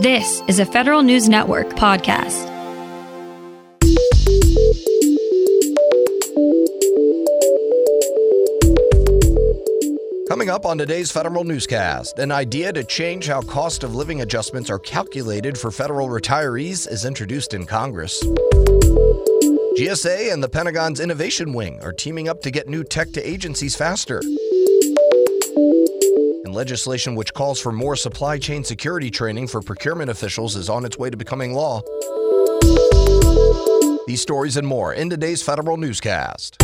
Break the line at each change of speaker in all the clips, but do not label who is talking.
This is a Federal News Network podcast.
Coming up on today's Federal Newscast, an idea to change how cost of living adjustments are calculated for federal retirees is introduced in Congress. GSA and the Pentagon's Innovation Wing are teaming up to get new tech to agencies faster and legislation which calls for more supply chain security training for procurement officials is on its way to becoming law. These stories and more in today's Federal Newscast.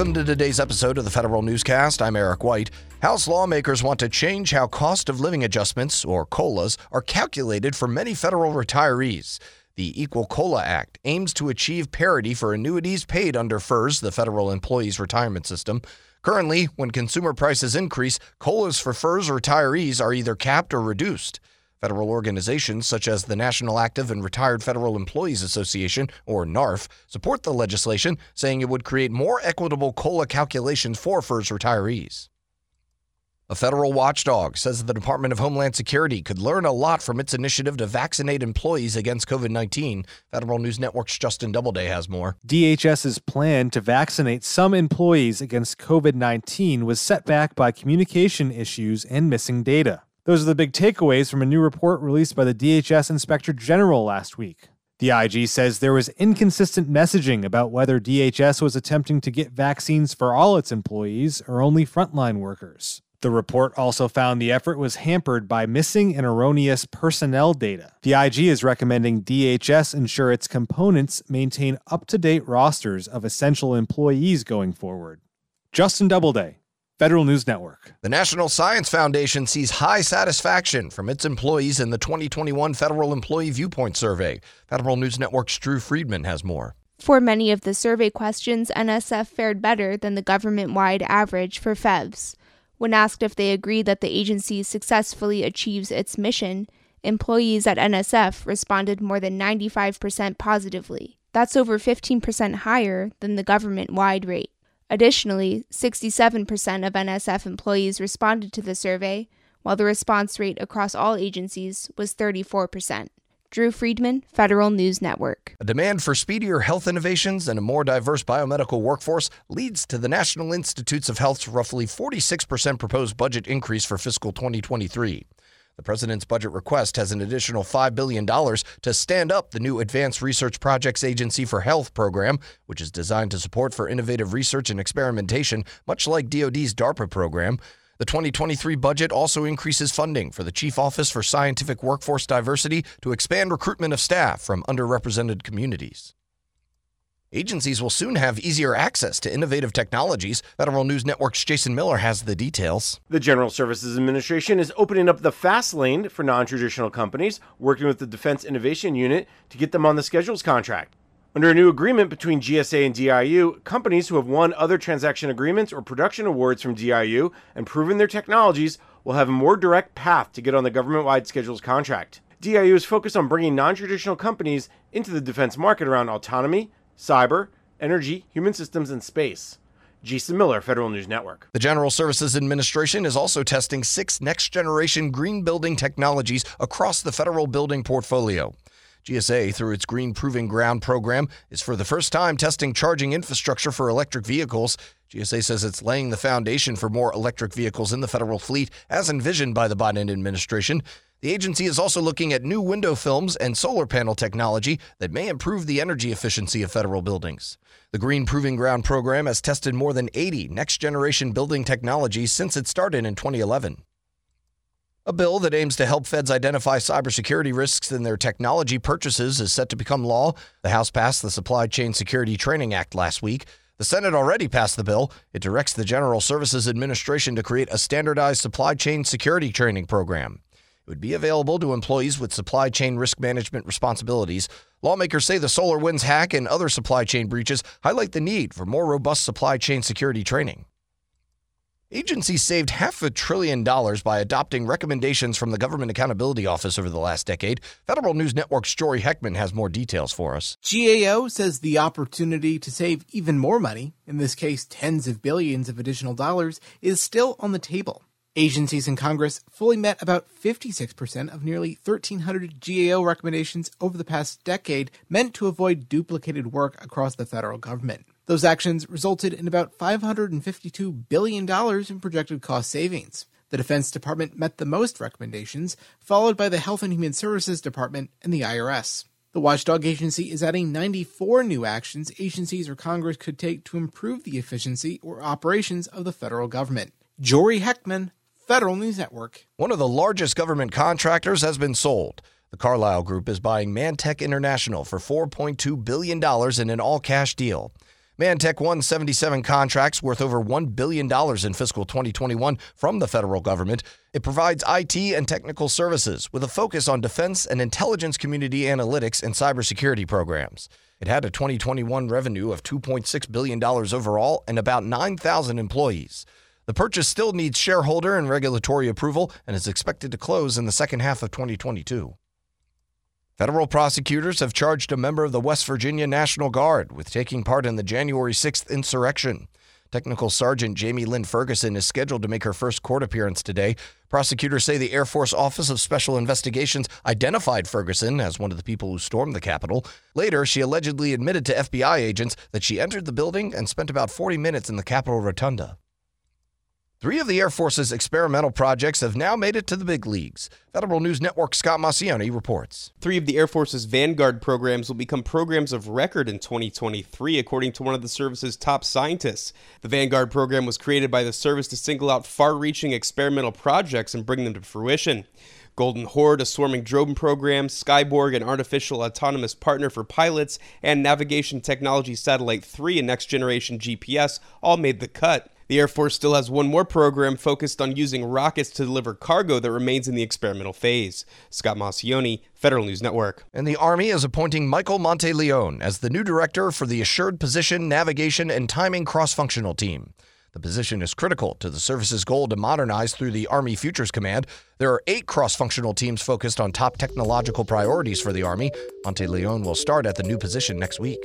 Welcome to today's episode of the Federal Newscast. I'm Eric White. House lawmakers want to change how cost of living adjustments, or COLAs, are calculated for many federal retirees. The Equal COLA Act aims to achieve parity for annuities paid under FERS, the Federal Employees Retirement System. Currently, when consumer prices increase, COLAs for FERS retirees are either capped or reduced. Federal organizations such as the National Active and Retired Federal Employees Association, or NARFE, support the legislation, saying it would create more equitable COLA calculations for FERS retirees. A federal watchdog says the Department of Homeland Security could learn a lot from its initiative to vaccinate employees against COVID 19. Federal News Network's Justin Doubleday has more.
DHS's plan to vaccinate some employees against COVID 19 was set back by communication issues and missing data. Those are the big takeaways from a new report released by the DHS Inspector General last week. The IG says there was inconsistent messaging about whether DHS was attempting to get vaccines for all its employees or only frontline workers. The report also found the effort was hampered by missing and erroneous personnel data. The IG is recommending DHS ensure its components maintain up to date rosters of essential employees going forward. Justin Doubleday, Federal News Network.
The National Science Foundation sees high satisfaction from its employees in the 2021 Federal Employee Viewpoint Survey. Federal News Network's Drew Friedman has more.
For many of the survey questions, NSF fared better than the government wide average for FEVS. When asked if they agree that the agency successfully achieves its mission, employees at NSF responded more than 95% positively. That's over 15% higher than the government wide rate. Additionally, 67% of NSF employees responded to the survey, while the response rate across all agencies was 34%. Drew Friedman, Federal News Network.
A demand for speedier health innovations and a more diverse biomedical workforce leads to the National Institutes of Health's roughly 46% proposed budget increase for fiscal 2023. The president's budget request has an additional $5 billion to stand up the new Advanced Research Projects Agency for Health program, which is designed to support for innovative research and experimentation, much like DoD's DARPA program. The 2023 budget also increases funding for the Chief Office for Scientific Workforce Diversity to expand recruitment of staff from underrepresented communities. Agencies will soon have easier access to innovative technologies. Federal News Network's Jason Miller has the details.
The General Services Administration is opening up the fast lane for non traditional companies, working with the Defense Innovation Unit to get them on the schedules contract. Under a new agreement between GSA and DIU, companies who have won other transaction agreements or production awards from DIU and proven their technologies will have a more direct path to get on the government wide schedules contract. DIU is focused on bringing non traditional companies into the defense market around autonomy, cyber, energy, human systems, and space. Jason Miller, Federal News Network.
The General Services Administration is also testing six next generation green building technologies across the federal building portfolio. GSA, through its Green Proving Ground program, is for the first time testing charging infrastructure for electric vehicles. GSA says it's laying the foundation for more electric vehicles in the federal fleet, as envisioned by the Biden administration. The agency is also looking at new window films and solar panel technology that may improve the energy efficiency of federal buildings. The Green Proving Ground program has tested more than 80 next generation building technologies since it started in 2011. A bill that aims to help feds identify cybersecurity risks in their technology purchases is set to become law. The House passed the Supply Chain Security Training Act last week. The Senate already passed the bill. It directs the General Services Administration to create a standardized supply chain security training program. It would be available to employees with supply chain risk management responsibilities. Lawmakers say the SolarWinds hack and other supply chain breaches highlight the need for more robust supply chain security training. Agencies saved half a trillion dollars by adopting recommendations from the Government Accountability Office over the last decade. Federal News Network's Jory Heckman has more details for us.
GAO says the opportunity to save even more money, in this case tens of billions of additional dollars, is still on the table. Agencies in Congress fully met about 56% of nearly 1,300 GAO recommendations over the past decade meant to avoid duplicated work across the federal government. Those actions resulted in about $552 billion in projected cost savings. The Defense Department met the most recommendations, followed by the Health and Human Services Department and the IRS. The watchdog agency is adding 94 new actions agencies or Congress could take to improve the efficiency or operations of the federal government. Jory Heckman, Federal News Network.
One of the largest government contractors has been sold. The Carlyle Group is buying ManTech International for $4.2 billion in an all cash deal. ManTech won 77 contracts worth over $1 billion in fiscal 2021 from the federal government. It provides IT and technical services with a focus on defense and intelligence community analytics and cybersecurity programs. It had a 2021 revenue of $2.6 billion overall and about 9,000 employees. The purchase still needs shareholder and regulatory approval and is expected to close in the second half of 2022. Federal prosecutors have charged a member of the West Virginia National Guard with taking part in the January 6th insurrection. Technical Sergeant Jamie Lynn Ferguson is scheduled to make her first court appearance today. Prosecutors say the Air Force Office of Special Investigations identified Ferguson as one of the people who stormed the Capitol. Later, she allegedly admitted to FBI agents that she entered the building and spent about 40 minutes in the Capitol Rotunda. Three of the Air Force's experimental projects have now made it to the big leagues. Federal News Network Scott Maucione reports.
Three of the Air Force's Vanguard programs will become programs of record in 2023, according to one of the service's top scientists. The Vanguard program was created by the service to single out far reaching experimental projects and bring them to fruition. Golden Horde, a swarming drone program, Skyborg, an artificial autonomous partner for pilots, and Navigation Technology Satellite 3, a next generation GPS, all made the cut. The Air Force still has one more program focused on using rockets to deliver cargo that remains in the experimental phase. Scott Maucione, Federal News Network.
And the Army is appointing Michael Monteleone as the new director for the Assured Position, Navigation, and Timing Cross Functional Team. The position is critical to the service's goal to modernize through the Army Futures Command. There are eight cross functional teams focused on top technological priorities for the Army. Monte Monteleone will start at the new position next week.